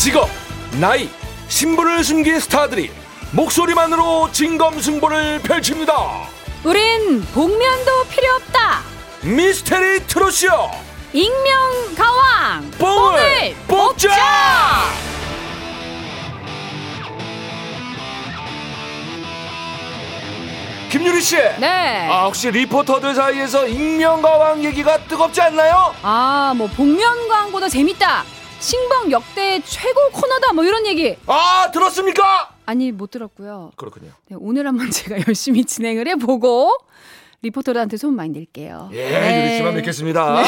직업, 나이, 신분을 숨긴 스타들이 목소리만으로 진검승부를 펼칩니다. 우린 복면도 필요 없다. 미스테리 트롯쇼 익명 가왕 뽕을 뽑자! 김유리 씨. 네. 아, 혹시 리포터들 사이에서 익명가왕 얘기가 뜨겁지 않나요? 아, 뭐 복면 광고도 재밌다. 신봉 역대 최고 코너다. 뭐 이런 얘기. 아, 들었습니까? 아니 못 들었고요. 그렇군요. 네, 오늘 한번 제가 열심히 진행을 해보고 리포터들한테 소문 많이 낼게요. 예, 네. 유리 씨만 뵙겠습니다.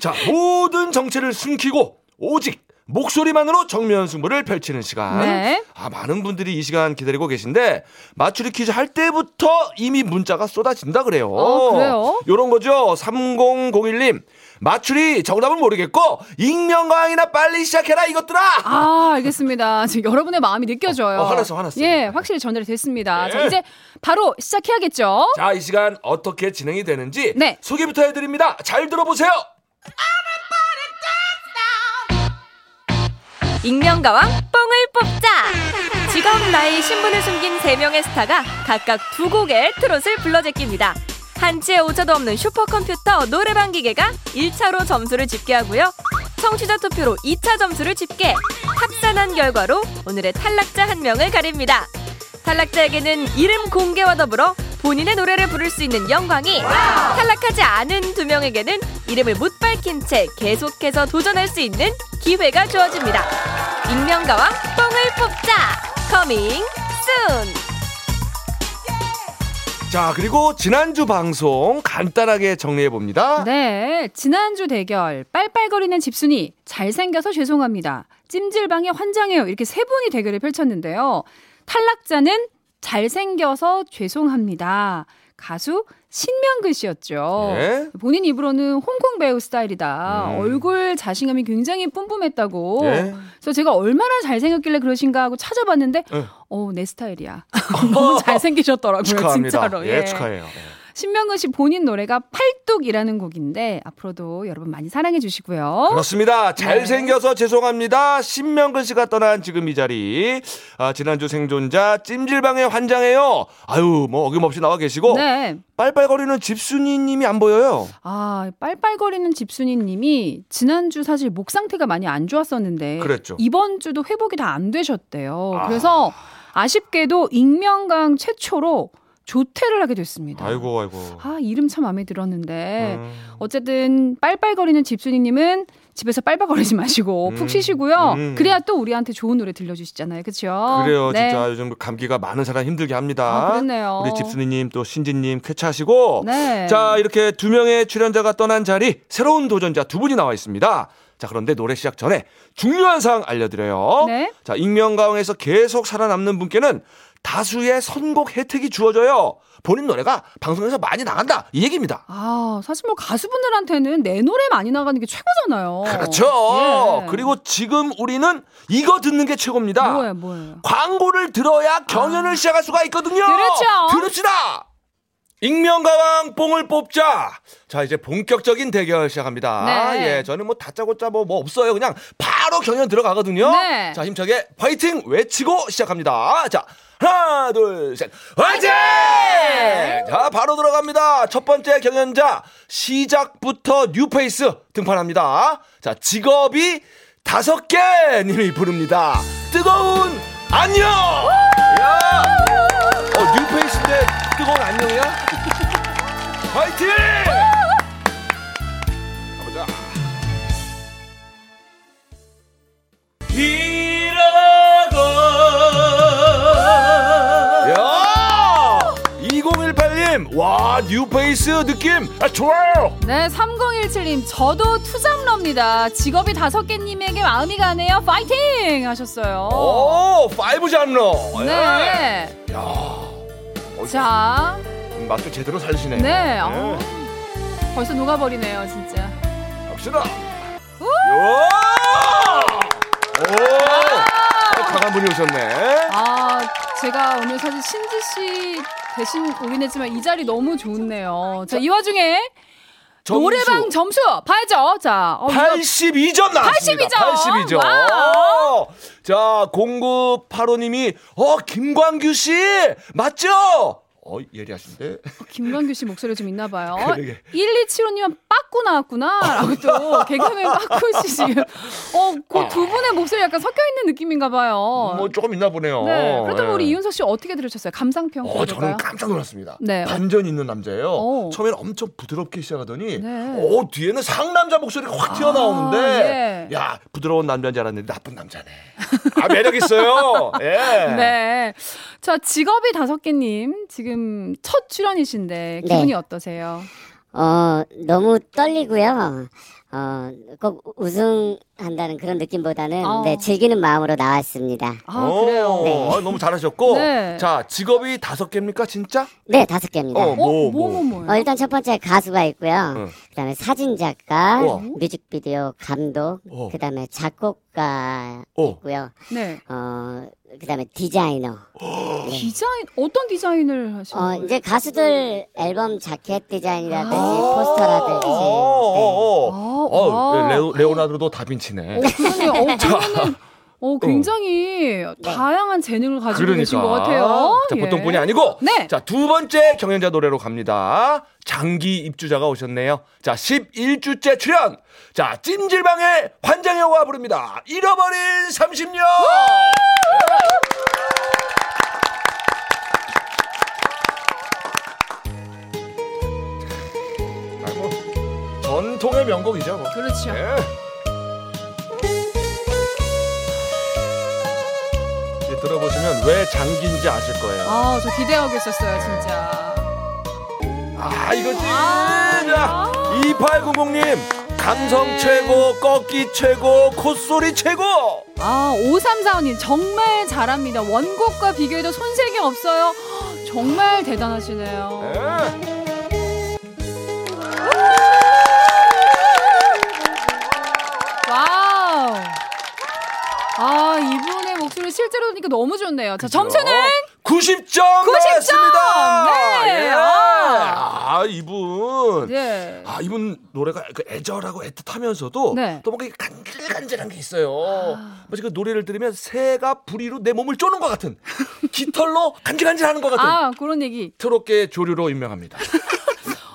자, 모든 정체를 숨기고 오직 목소리만으로 정면 승부를 펼치는 시간. 네. 아, 많은 분들이 이 시간 기다리고 계신데 맞추리 퀴즈 할 때부터 이미 문자가 쏟아진다 그래요. 어, 그래요? 요런 거죠. 3001님. 맞추리 정답은 모르겠고 익명강이나 빨리 시작해라 이것들아. 아, 알겠습니다. 지금 여러분의 마음이 느껴져요. 어, 화났어, 화났어. 예, 확실히 전달이 됐습니다. 네. 자, 이제 바로 시작해야겠죠? 자, 이 시간 어떻게 진행이 되는지 네. 소개부터 해드립니다. 잘 들어보세요. 익명가왕 뽕을 뽑자 직업 나이 신분을 숨긴 세명의 스타가 각각 두 곡의 트롯을 불러 제낍니다 한치의 오차도 없는 슈퍼컴퓨터 노래방 기계가 1차로 점수를 집계하고요 청취자 투표로 2차 점수를 집계 합산한 결과로 오늘의 탈락자 한 명을 가립니다 탈락자에게는 이름 공개와 더불어 본인의 노래를 부를 수 있는 영광이 탈락하지 않은 두 명에게는 이름을 못 밝힌 채 계속해서 도전할 수 있는 기회가 주어집니다. 익명가왕 뽕을 뽑자. Coming soon. 자, 그리고 지난주 방송 간단하게 정리해 봅니다. 네, 지난주 대결 빨빨거리는 집순이 잘생겨서 죄송합니다. 찜질방에 환장해요. 이렇게 세 분이 대결을 펼쳤는데요. 탈락자는 잘생겨서 죄송합니다. 가수 신명근 씨였죠. 예. 본인 입으로는 홍콩 배우 스타일이다. 음. 얼굴 자신감이 굉장히 뿜뿜했다고. 예. 그래서 제가 얼마나 잘생겼길래 그러신가 하고 찾아봤는데, 예. 어, 내 스타일이야. 너무 잘생기셨더라고요. 축하합니다. 진짜로. 예, 축하해요. 예. 신명근 씨 본인 노래가 팔뚝이라는 곡인데 앞으로도 여러분 많이 사랑해 주시고요. 그렇습니다. 잘생겨서 죄송합니다. 신명근 씨가 떠난 지금 이 자리. 아, 지난주 생존자 찜질방에 환장해요. 아유, 뭐 어김없이 나와 계시고 네. 빨빨거리는 집순이 님이 안 보여요. 아, 빨빨거리는 집순이 님이 지난주 사실 목 상태가 많이 안 좋았었는데 그랬죠. 이번 주도 회복이 다 안 되셨대요. 아. 그래서 아쉽게도 익명강 최초로 조퇴를 하게 됐습니다. 아이고, 아이고. 아, 이름 참 마음에 들었는데 음. 어쨌든 빨빨거리는 집순이님은 집에서 빨빨거리지 마시고 음. 푹 쉬시고요. 음. 그래야 또 우리한테 좋은 노래 들려주시잖아요, 그렇죠? 그래요, 진짜 요즘 감기가 많은 사람 힘들게 합니다. 아, 그렇네요. 우리 집순이님 또 신진님 쾌차하시고. 네. 자, 이렇게 두 명의 출연자가 떠난 자리 새로운 도전자 두 분이 나와 있습니다. 자, 그런데 노래 시작 전에 중요한 사항 알려드려요. 네. 자, 익명가왕에서 계속 살아남는 분께는 다수의 선곡 혜택이 주어져요. 본인 노래가 방송에서 많이 나간다. 이 얘기입니다. 아, 사실 뭐 가수분들한테는 내 노래 많이 나가는 게 최고잖아요. 그렇죠. 예. 그리고 지금 우리는 이거 듣는 게 최고입니다. 뭐예요, 뭐예요? 광고를 들어야 경연을 시작할 수가 있거든요. 그렇죠. 들읍시다. 익명가왕 뽕을 뽑자. 자 이제 본격적인 대결 시작합니다. 네. 예, 저는 뭐 다짜고짜 뭐, 뭐 없어요. 그냥 바로 경연 들어가거든요. 네. 자 힘차게 화이팅 외치고 시작합니다. 자 하나 둘셋 화이팅! 자 바로 들어갑니다. 첫 번째 경연자 시작부터 new face 등판합니다. 자 직업이 다섯 개 님이 부릅니다. 뜨거운 안녕. 야. 어 new face인데 뜨거운 안녕이야? 화이팅! 가보자. 야! 2018님, 와, new face 느낌, 아, 좋아요! 네, 3017님, 저도 two job러입니다. 직업이 다섯 개님에게 마음이 가네요. 파이팅! 하셨어요. 오, five 장르! 네. 야. 자, 맛도 제대로 살리시네. 네. 아, 벌써 녹아버리네요, 진짜. 갑시다. 요! 오! 강한 분이 오셨네. 아, 제가 오늘 사실 신지 씨 대신 오긴 했지만 이 자리 너무 좋네요. 자, 이 와중에 점수 노래방 점수 봐야죠. 자, 어, 이거 82점 나왔습니다. 82 점. 82점. Wow. 자, 0985님이 어, 김광규 씨 맞죠? 어, 예리하신데. 김광규 씨 목소리가 좀 있나 봐요. 그러게. 1275님은 빠꾸 나왔구나. 라고 또 개그맨 빠꾸 씨 지금. 어, 그두 분의 목소리 약간 섞여 있는 느낌인가 봐요. 뭐 조금 있나 보네요. 네. 그렇다면 예. 우리 이윤석 씨 어떻게 들으셨어요? 감상평 어, 저는? 깜짝 놀랐습니다. 네. 반전 있는 남자예요. 오. 처음에는 엄청 부드럽게 시작하더니, 네. 오, 뒤에는 상남자 목소리가 확 튀어나오는데, 예. 야, 부드러운 남자인 줄 알았는데 나쁜 남자네. 아, 매력 있어요. 예. 네. 자, 직업이 다섯 개님, 지금 첫 출연이신데, 기분이 네. 어떠세요? 어, 너무 떨리고요. 어, 꼭 우승한다는 그런 느낌보다는 어. 네, 즐기는 마음으로 나왔습니다. 아, 오, 그래요. 네. 아, 너무 잘하셨고. 네. 자, 직업이 다섯 개입니까, 진짜? 네, 다섯 개입니다. 어, 어, 뭐, 뭐, 뭐. 뭐? 어, 일단 첫 번째 가수가 있고요. 응. 그 다음에 사진 작가, 우와. 뮤직비디오 감독, 어. 그다음에 작곡 가 어. 있고요. 네. 어, 그다음에 디자이너. 디자인, 어떤 디자인을 하시는 어, 거예요? 이제 가수들 앨범 자켓 디자인이라든지 아. 포스터라든지. 어, 네. 아, 어, 와. 레오, 레오나르도 다빈치네. 그러네요. 어, 그러면은, 어, 굉장히 다양한 재능을 가지고 계신 것 같아요. 자, 예. 보통 분이 아니고. 네. 자, 두 번째 경연자 노래로 갑니다. 장기 입주자가 오셨네요. 자, 11주째 출연. 자, 찜질방의 환장여가 부릅니다. 잃어버린 30년! 아, 뭐, 전통의 명곡이죠. 뭐. 그렇죠. 예. 들어보시면 왜 장기인지 아실 거예요. 아, 저 기대하고 있었어요, 진짜. 아 이거지. 아, 자, 2890님 감성 최고, 꺾기 최고, 콧소리 최고. 아, 5345님, 정말 잘합니다. 원곡과 비교해도 손색이 없어요. 정말 대단하시네요. 예. 들으니까 너무 좋네요. 자, 점수는 90점 90점! 나왔습니다. 네. 예. 아. 아 이분. 네. 아 이분 노래가 그 애절하고 애틋하면서도 네. 아. 또 뭔가 간질간질한 게 있어요. 마치 그 노래를 들으면 새가 부리로 내 몸을 쪼는 것 같은 깃털로 간질간질하는 것 같은 아, 그런 얘기. 트롯계 조류로 유명합니다.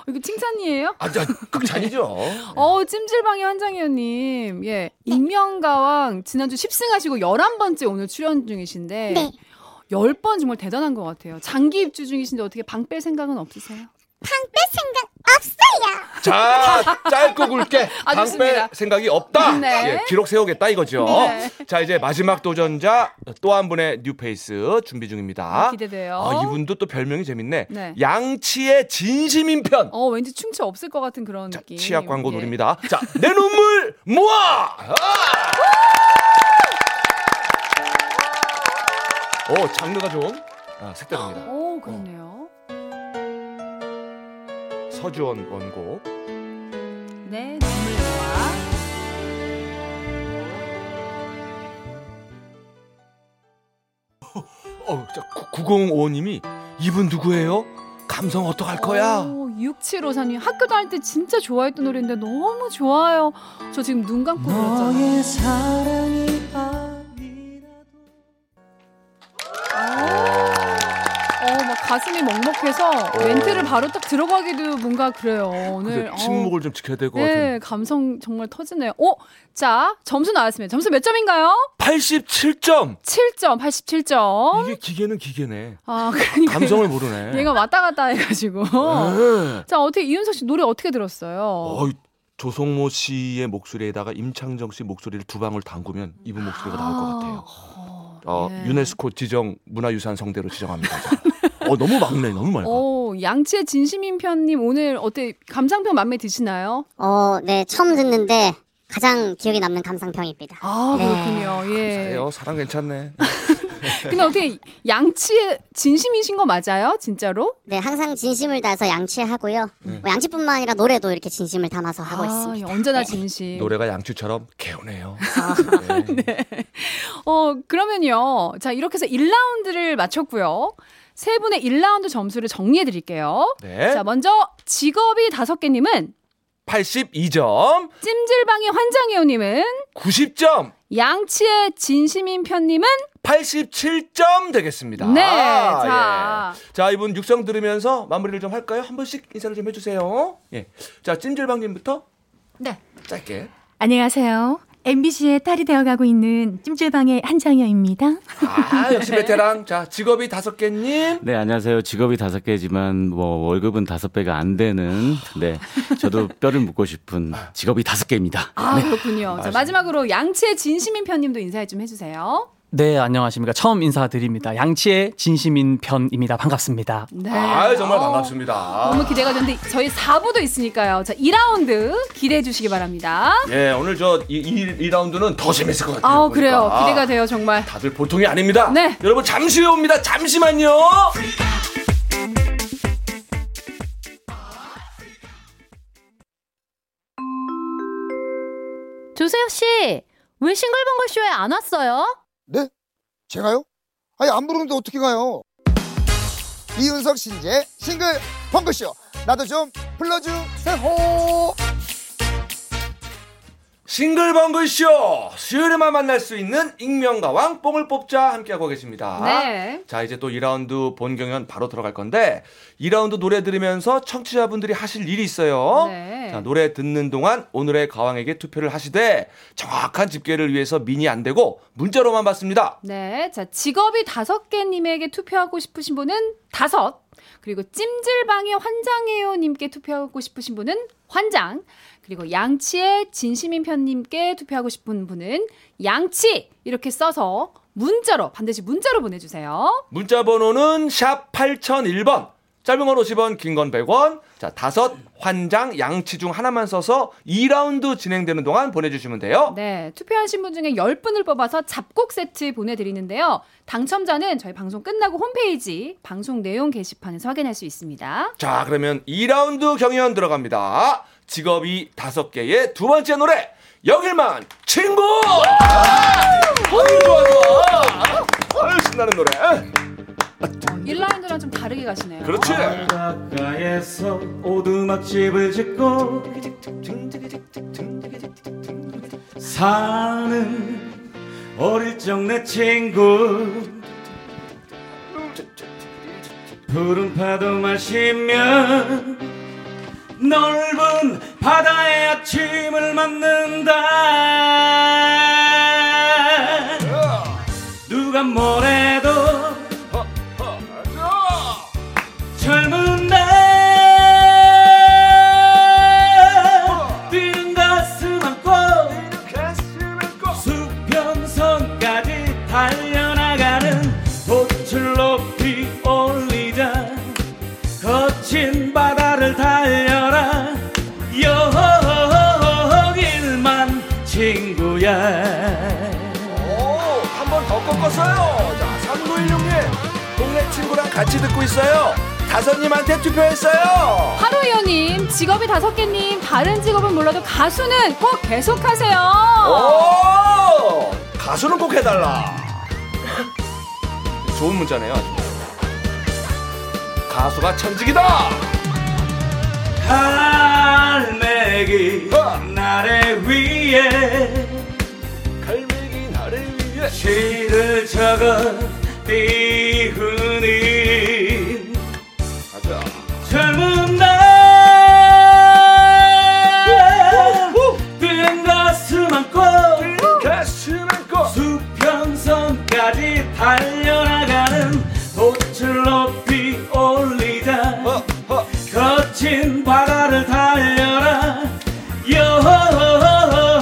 이거 칭찬이에요? 아, 자, 극찬이죠. 어, 찜질방의 한장희원님. 예. 익명가왕 지난주 10승 하시고 11번째 오늘 출연 중이신데. 네. 10번 정말 대단한 것 같아요. 장기 입주 중이신데 어떻게 방 뺄 생각은 없으세요? 자, 짧고 굵게 아, 좋습니다. 방빼 생각이 없다. 네. 예, 기록 세우겠다 이거죠. 네. 자, 이제 마지막 도전자 또 한 분의 뉴페이스 준비 중입니다. 아, 기대돼요. 아, 이분도 또 별명이 재밌네. 네. 양치의 진심인 편. 어, 왠지 충치 없을 것 같은 그런 자, 느낌. 치약 광고 예. 노립니다. 자, 내 눈물 모아! 아! 오, 장르가 좀 아, 색다릅니다. 오, 그렇네요. 서주원 원곡. 네, 눈물과 어, 자, 9055님이 이분 누구예요? 감성 어떡할 거야? 오, 6754님 학교 다닐 때 진짜 좋아했던 노래인데 너무 좋아요. 저 지금 눈 감고 불렀잖아요. 가슴이 먹먹해서 멘트를 바로 딱 들어가기도 뭔가 그래요. 오늘 침묵을 좀 지켜야 될 것 같은. 네, 감성 정말 터지네요. 오, 자, 점수 나왔습니다. 점수 몇 점인가요? 87점. 7점, 87점. 이게 기계는 기계네. 아, 그러니까 감성을 모르네. 얘가 왔다 갔다 해 가지고. 네. 자, 어떻게 이윤석 씨 노래 어떻게 들었어요? 어, 조성모 씨의 목소리에다가 임창정 씨 목소리를 두 방울 담그면 이분 목소리가 나올 것 같아요. 어, 예. 유네스코 지정 문화유산 성대로 지정합니다. 저. 어, 너무 막네, 너무 맑아. 오, 양치의 진심인 편님 오늘 어때 감상평 맘에 드시나요? 어, 네, 처음 듣는데 가장 기억에 남는 감상평입니다. 아 네. 그렇군요. 예. 그래요, 사랑 괜찮네. 근데 어떻게 양치에 진심이신 거 맞아요? 진짜로? 네, 항상 진심을 다해서 양치하고요. 뭐 양치뿐만 아니라 노래도 이렇게 진심을 담아서 하고 아, 있습니다. 언제나 네. 진심. 노래가 양치처럼 개운해요. 네. 어, 그러면요. 자, 이렇게 해서 1라운드를 마쳤고요. 세 분의 1라운드 점수를 정리해 드릴게요. 네. 자, 먼저 직업이 다섯 개님은 82점, 찜질방의 환장혜호님은 90점, 양치의 진심인 편님은 87점 되겠습니다. 네, 아, 자. 예. 자, 이분 육성 들으면서 마무리를 좀 할까요? 한 번씩 인사를 좀 해주세요. 예. 자, 찜질방님부터 네. 짧게. 안녕하세요. MBC의 딸이 되어가고 있는 찜질방의 한장여입니다. 아, 역시 베테랑. 자, 직업이 다섯 개님. 네, 안녕하세요. 직업이 다섯 개지만 뭐 월급은 다섯 배가 안 되는 네, 저도 뼈를 묻고 싶은 직업이 다섯 개입니다. 아, 그렇군요. 자, 마지막으로 양치의 진심인 편님도 인사해 좀 해주세요. 네, 안녕하십니까. 처음 인사드립니다. 양치의 진심인 편입니다. 반갑습니다. 네. 아, 정말 어, 반갑습니다. 너무 기대가 되는데 저희 4부도 있으니까요. 자, 2라운드 기대해 주시기 바랍니다. 예, 오늘 저 이, 이, 이 라운드는 더 재밌을 것 같아요. 아우, 그래요. 기대가 돼요, 정말. 다들 보통이 아닙니다. 네. 여러분 잠시 후에 옵니다. 잠시만요. 조세혁 씨, 왜 싱글벙글 쇼에 안 왔어요? 네? 제가요? 아니 안 부르는데 어떻게 가요? 이윤석 신재 싱글 펑크쇼 나도 좀 불러주세요 싱글벙글쇼 수요일에만 만날 수 있는 익명가왕 뽕을 뽑자 함께하고 계십니다. 네. 자 이제 또 2라운드 본 경연 바로 들어갈 건데 2라운드 노래 들으면서 청취자분들이 하실 일이 있어요. 네. 자 노래 듣는 동안 오늘의 가왕에게 투표를 하시되 정확한 집계를 위해서 미니 안 되고 문자로만 받습니다. 네. 자, 직업이 다섯 개님에게 투표하고 싶으신 분은 다섯. 그리고 찜질방의 환장해요 님께 투표하고 싶으신 분은 환장. 그리고 양치의 진심인 편님께 투표하고 싶은 분은 양치. 이렇게 써서 문자로, 반드시 문자로 보내주세요. 문자 번호는 샵 8001번. 짧은 건 50원, 긴 건 100원. 자, 다섯 환장 양치 중 하나만 써서 2라운드 진행되는 동안 보내주시면 돼요. 네. 투표하신 분 중에 10분을 뽑아서 잡곡 세트 보내드리는데요. 당첨자는 저희 방송 끝나고 홈페이지 방송 내용 게시판에서 확인할 수 있습니다. 자, 그러면 2라운드 경연 들어갑니다. 직업이 다섯 개의 두 번째 노래. 영일만 친구! 아유, 좋아, 좋아. 아유, 신나는 노래. 1라운드랑 좀 다르게 가시네요. 그렇지. 가까이에서 오두막집을 짓고 사는 어릴 적 내 친구 푸른 파도 마시며 넓은 바다의 아침을 맞는다 누가 뭐래도 직업이 다섯 개님, 다른 직업은 몰라도 가수는 꼭 계속하세요. 오! 가수는 꼭 해달라. 좋은 문자네요. 가수가 천직이다. 갈매기 나래 위에 갈매기 나를 위해 시를 적어 띄우니 가자. 젊은 달려나가는 돛을 높이 올리자 어, 어. 거친 바다를 달려라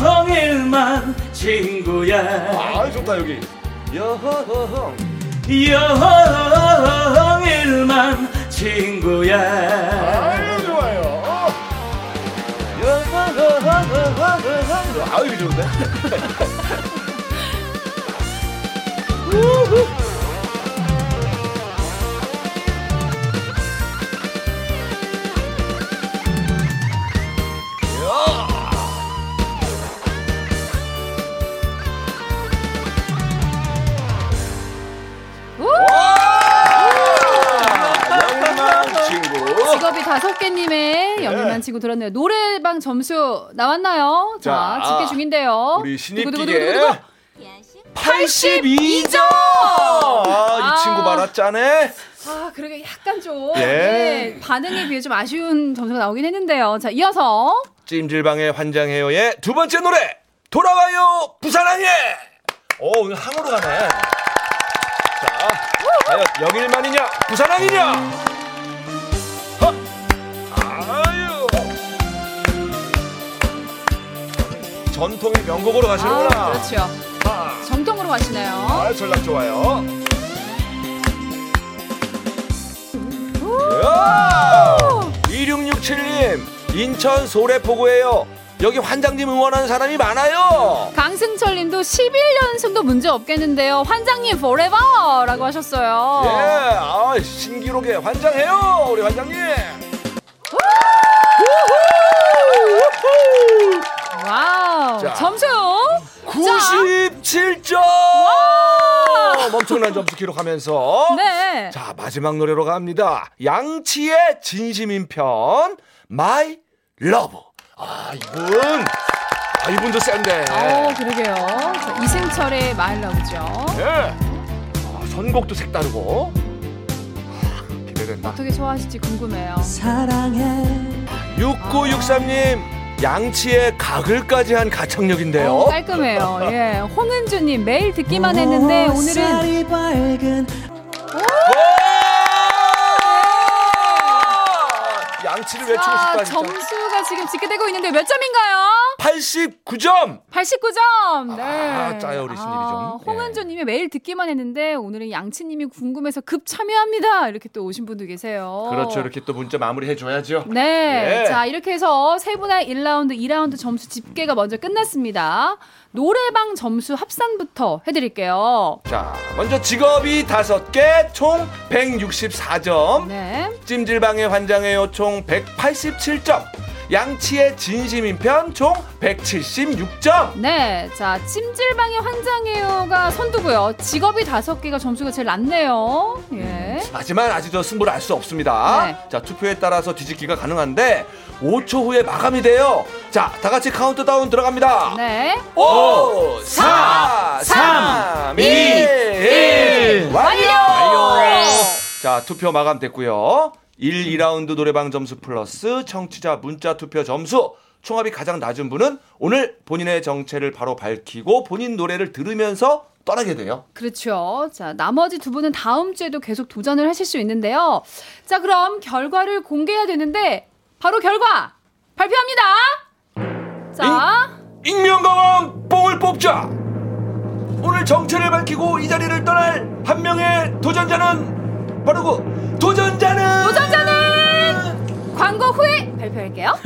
영일만 친구야 아, 좋다 여기. 여허허허. 영일만 친구야 아유 좋아요. 여허허허허허. 아유 이게 좋은데. 직업이 다섯 개님의 연민만 네. 친구 들었네요. 노래방 점수 나왔나요? 자, 자 집계 아, 중인데요. 우리 신입 기계 82점. 아, 이 친구 봐라 짜네. 아, 그러게 약간 좀 예. 네, 반응에 비해 좀 아쉬운 점수가 나오긴 했는데요. 자, 이어서 찜질방의 환장해요의 두 번째 노래 돌아와요 부산항에. 오 오늘 항으로 가네. 자, 과연 영일만이냐 부산항이냐? 헛. 아유. 전통의 명곡으로 가시는구나. 아, 그렇죠. 정통으로 가시네요. 아, 전략 좋아요. 2667님, 인천 소래포구예요. 여기 환장님 응원하는 사람이 많아요. 강승철 님도 11연승도 문제 없겠는데요. 환장님 forever! 라고 하셨어요. 예, 아, 신기록에 환장해요, 우리 환장님. Wow. 자. 점수 97점! 엄청난 점수 기록하면서. 네. 자, 마지막 노래로 갑니다. 양치의 진심인 편, My Love. 아, 이분. 아, 이분도 센데. 어, 그러게요. 자, 이승철의 My Love죠. 예. 아, 선곡도 색다르고. 아, 기대된다. 어떻게 좋아하실지 궁금해요. 6963님, 양치의 가글까지 한 가창력인데요. 어, 깔끔해요. 예. 홍은주님 매일 듣기만 했는데 오늘은 양치를 외치고 자, 싶다, 진짜. 점수가 지금 집계되고 있는데 몇 점인가요? 89점! 89점. 네. 아, 짜요, 우리 신입이 아, 좀. 홍은주님이 매일 듣기만 했는데 오늘은 양치님이 궁금해서 급 참여합니다. 이렇게 또 오신 분도 계세요. 그렇죠. 이렇게 또 문자 마무리 해줘야죠. 네. 예. 자, 이렇게 해서 세 분의 1라운드, 2라운드 점수 집계가 먼저 끝났습니다. 노래방 점수 합산부터 해드릴게요. 자, 먼저 직업이 다섯 개, 총 164점. 네. 찜질방의 환장해요, 총 187점. 양치의 진심인 편, 총 176점. 네. 자, 찜질방의 환장해요가 선두고요. 직업이 다섯 개가 점수가 제일 낮네요. 예. 하지만 아직도 승부를 알 수 없습니다. 네. 자, 투표에 따라서 뒤집기가 가능한데 5초 후에 마감이 돼요. 자, 다 같이 카운트다운 들어갑니다. 네. 5, 4, 3, 2, 1. 완료! 자, 투표 마감됐고요. 1, 2라운드 노래방 점수 플러스 청취자 문자 투표 점수 총합이 가장 낮은 분은 오늘 본인의 정체를 바로 밝히고 본인 노래를 들으면서 떠나게 돼요. 그렇죠. 자, 나머지 두 분은 다음 주에도 계속 도전을 하실 수 있는데요. 자, 그럼 결과를 공개해야 되는데 바로 결과 발표합니다. 자, 익 명가왕 뽕을 뽑자. 오늘 정체를 밝히고 이 자리를 떠날 한 명의 도전자는 바로 그 도전자는 도전자는 광고 후에 발표할게요.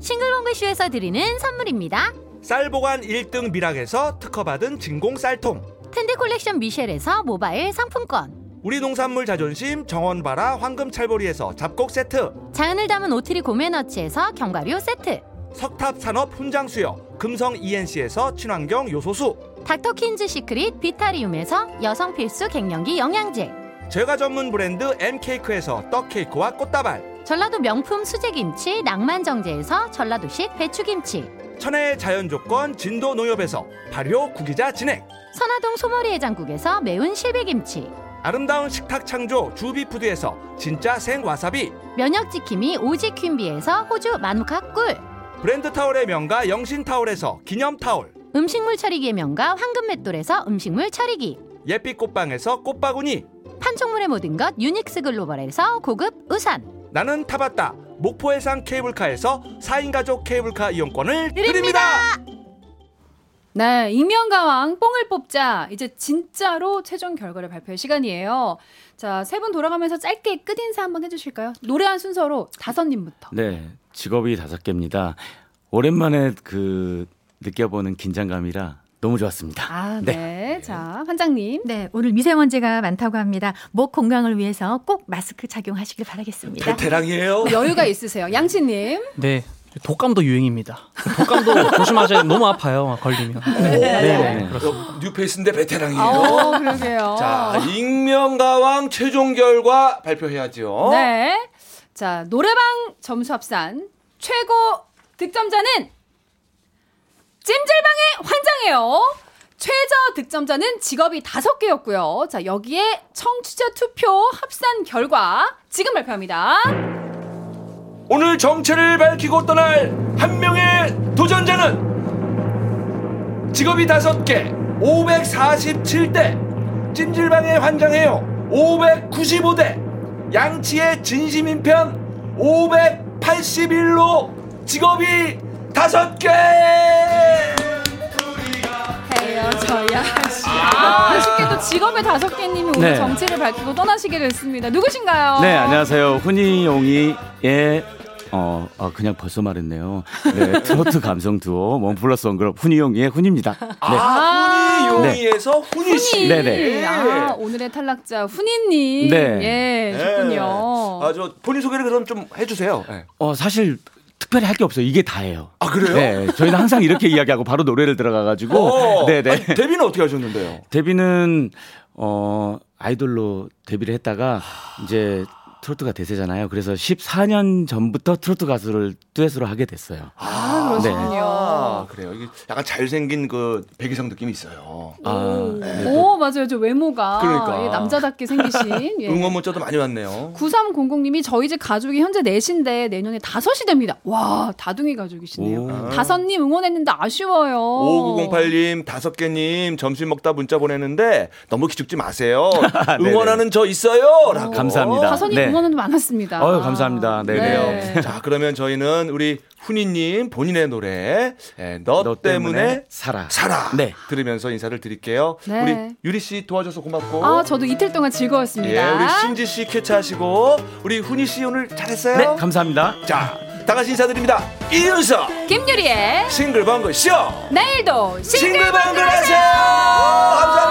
싱글벙글쇼에서 드리는 선물입니다. 쌀 보관 1등 미락에서 특허받은 진공 쌀통. 텐데 콜렉션 미셸에서 모바일 상품권. 우리 농산물 자존심 정원바라 황금 찰보리에서 잡곡 세트. 자연을 담은 오트리 고메너치에서 견과류 세트. 석탑 산업 훈장 수여 금성 ENC에서 친환경 요소수. 닥터킨즈 시크릿 비타리움에서 여성 필수 갱년기 영양제. 제과 전문 브랜드 M케이크에서 떡케이크와 꽃다발. 전라도 명품 수제김치 낭만정제에서 전라도식 배추김치. 천혜의 자연 조건 진도 농협에서 발효 구기자 진액. 선화동 소머리 해장국에서 매운 실비김치. 아름다운 식탁 창조 주비푸드에서 진짜 생와사비. 면역 지킴이 오지 퀸비에서 호주 마누카 꿀. 브랜드 타올의 명가 영신 타올에서 기념 타올. 음식물 처리기의 명가 황금맷돌에서 음식물 처리기. 예빛 꽃방에서 꽃바구니. 판촉물의 모든 것 유닉스 글로벌에서 고급 우산. 나는 타봤다. 목포 해상 케이블카에서 4인 가족 케이블카 이용권을 드립니다. 네, 익명가왕 뽕을 뽑자. 이제 진짜로 최종 결과를 발표할 시간이에요. 자, 세 분 돌아가면서 짧게 끝인사 한번 해주실까요? 노래한 순서로 다섯님부터. 네, 직업이 다섯 개입니다. 오랜만에 그 느껴보는 긴장감이라 너무 좋았습니다. 아, 네. 자, 환장님. 네, 오늘 미세먼지가 많다고 합니다. 목 건강을 위해서 꼭 마스크 착용하시길 바라겠습니다. 베테랑이에요. 여유가 있으세요. 양치님. 네. 독감도 유행입니다. 독감도 조심하셔야 너무 아파요. 걸리면. 네. 네. 어, 뉴페이스인데 베테랑이에요. 어, 그러게요. 자, 익명가왕 최종 결과 발표해야죠. 네. 자, 노래방 점수 합산 최고 득점자는 찜질방의 환장해요. 최저 득점자는 직업이 다섯 개였고요. 자, 여기에 청취자 투표 합산 결과 지금 발표합니다. 오늘 정체를 밝히고 떠날 한 명의 도전자는 직업이 다섯 개 547대 찜질방에 환장해요 595대 양치의 진심인 편 581로 직업이 다섯 개 헤어져야 아, 아쉽게도 직업의 다섯 개님이 오늘 네. 정체를 밝히고 떠나시게 됐습니다. 누구신가요? 네, 안녕하세요. 훈이용이의 어, 아, 그냥 벌써 말했네요. 네, 트로트 감성 두오 원 플러스 원 그룹 훈이용이의 훈입니다. 네. 아, 훈이용이에서 훈이 씨. 훈이. 네네. 아, 오늘의 탈락자 훈이님. 네. 예, 좋군요. 아, 저 본인 소개를 그럼 좀 해주세요. 네. 어, 사실 특별히 할 게 없어요. 이게 다예요. 아, 그래요? 네, 저희는 항상 이렇게 이야기하고 바로 노래를 들어가가지고. 어, 네네. 아니, 데뷔는 어떻게 하셨는데요? 데뷔는 어 아이돌로 데뷔를 했다가 이제 트로트가 대세잖아요. 그래서 14년 전부터 트로트 가수를 듀엣으로 하게 됐어요. 아, 그러시군요. 아, 그래요. 이게 약간 잘생긴 그 백이성 느낌이 있어요. 아, 네. 오, 맞아요. 저 외모가 그러니까. 예, 남자답게 생기신. 예. 응원 문자도 많이 왔네요. 9300님이 저희 집 가족이 현재 넷인데 내년에 다섯이 됩니다. 와, 다둥이 가족이시네요. 오. 다섯님 응원했는데 아쉬워요. 5908님, 다섯 개님 점심 먹다 문자 보내는데 너무 기죽지 마세요. 네네. 응원하는 저 있어요. 라고. 감사합니다. 다섯님 네. 응원은 많았습니다. 어유 감사합니다. 네, 그래요. 네. 자, 그러면 저희는 우리 훈이님 본인의 노래, 예, 너, 너 때문에, 때문에 살아. 살아. 네. 들으면서 인사를 드릴게요. 네. 우리 유리 씨 도와줘서 고맙고. 아, 저도 이틀 동안 즐거웠습니다. 예, 우리 신지 씨 쾌차하시고, 우리 훈이 씨 오늘 잘했어요. 네, 감사합니다. 자, 다 같이 인사드립니다. 이윤석 김유리의 싱글벙글 쇼. 내일도 싱글벙글 하세요. 감사합니다.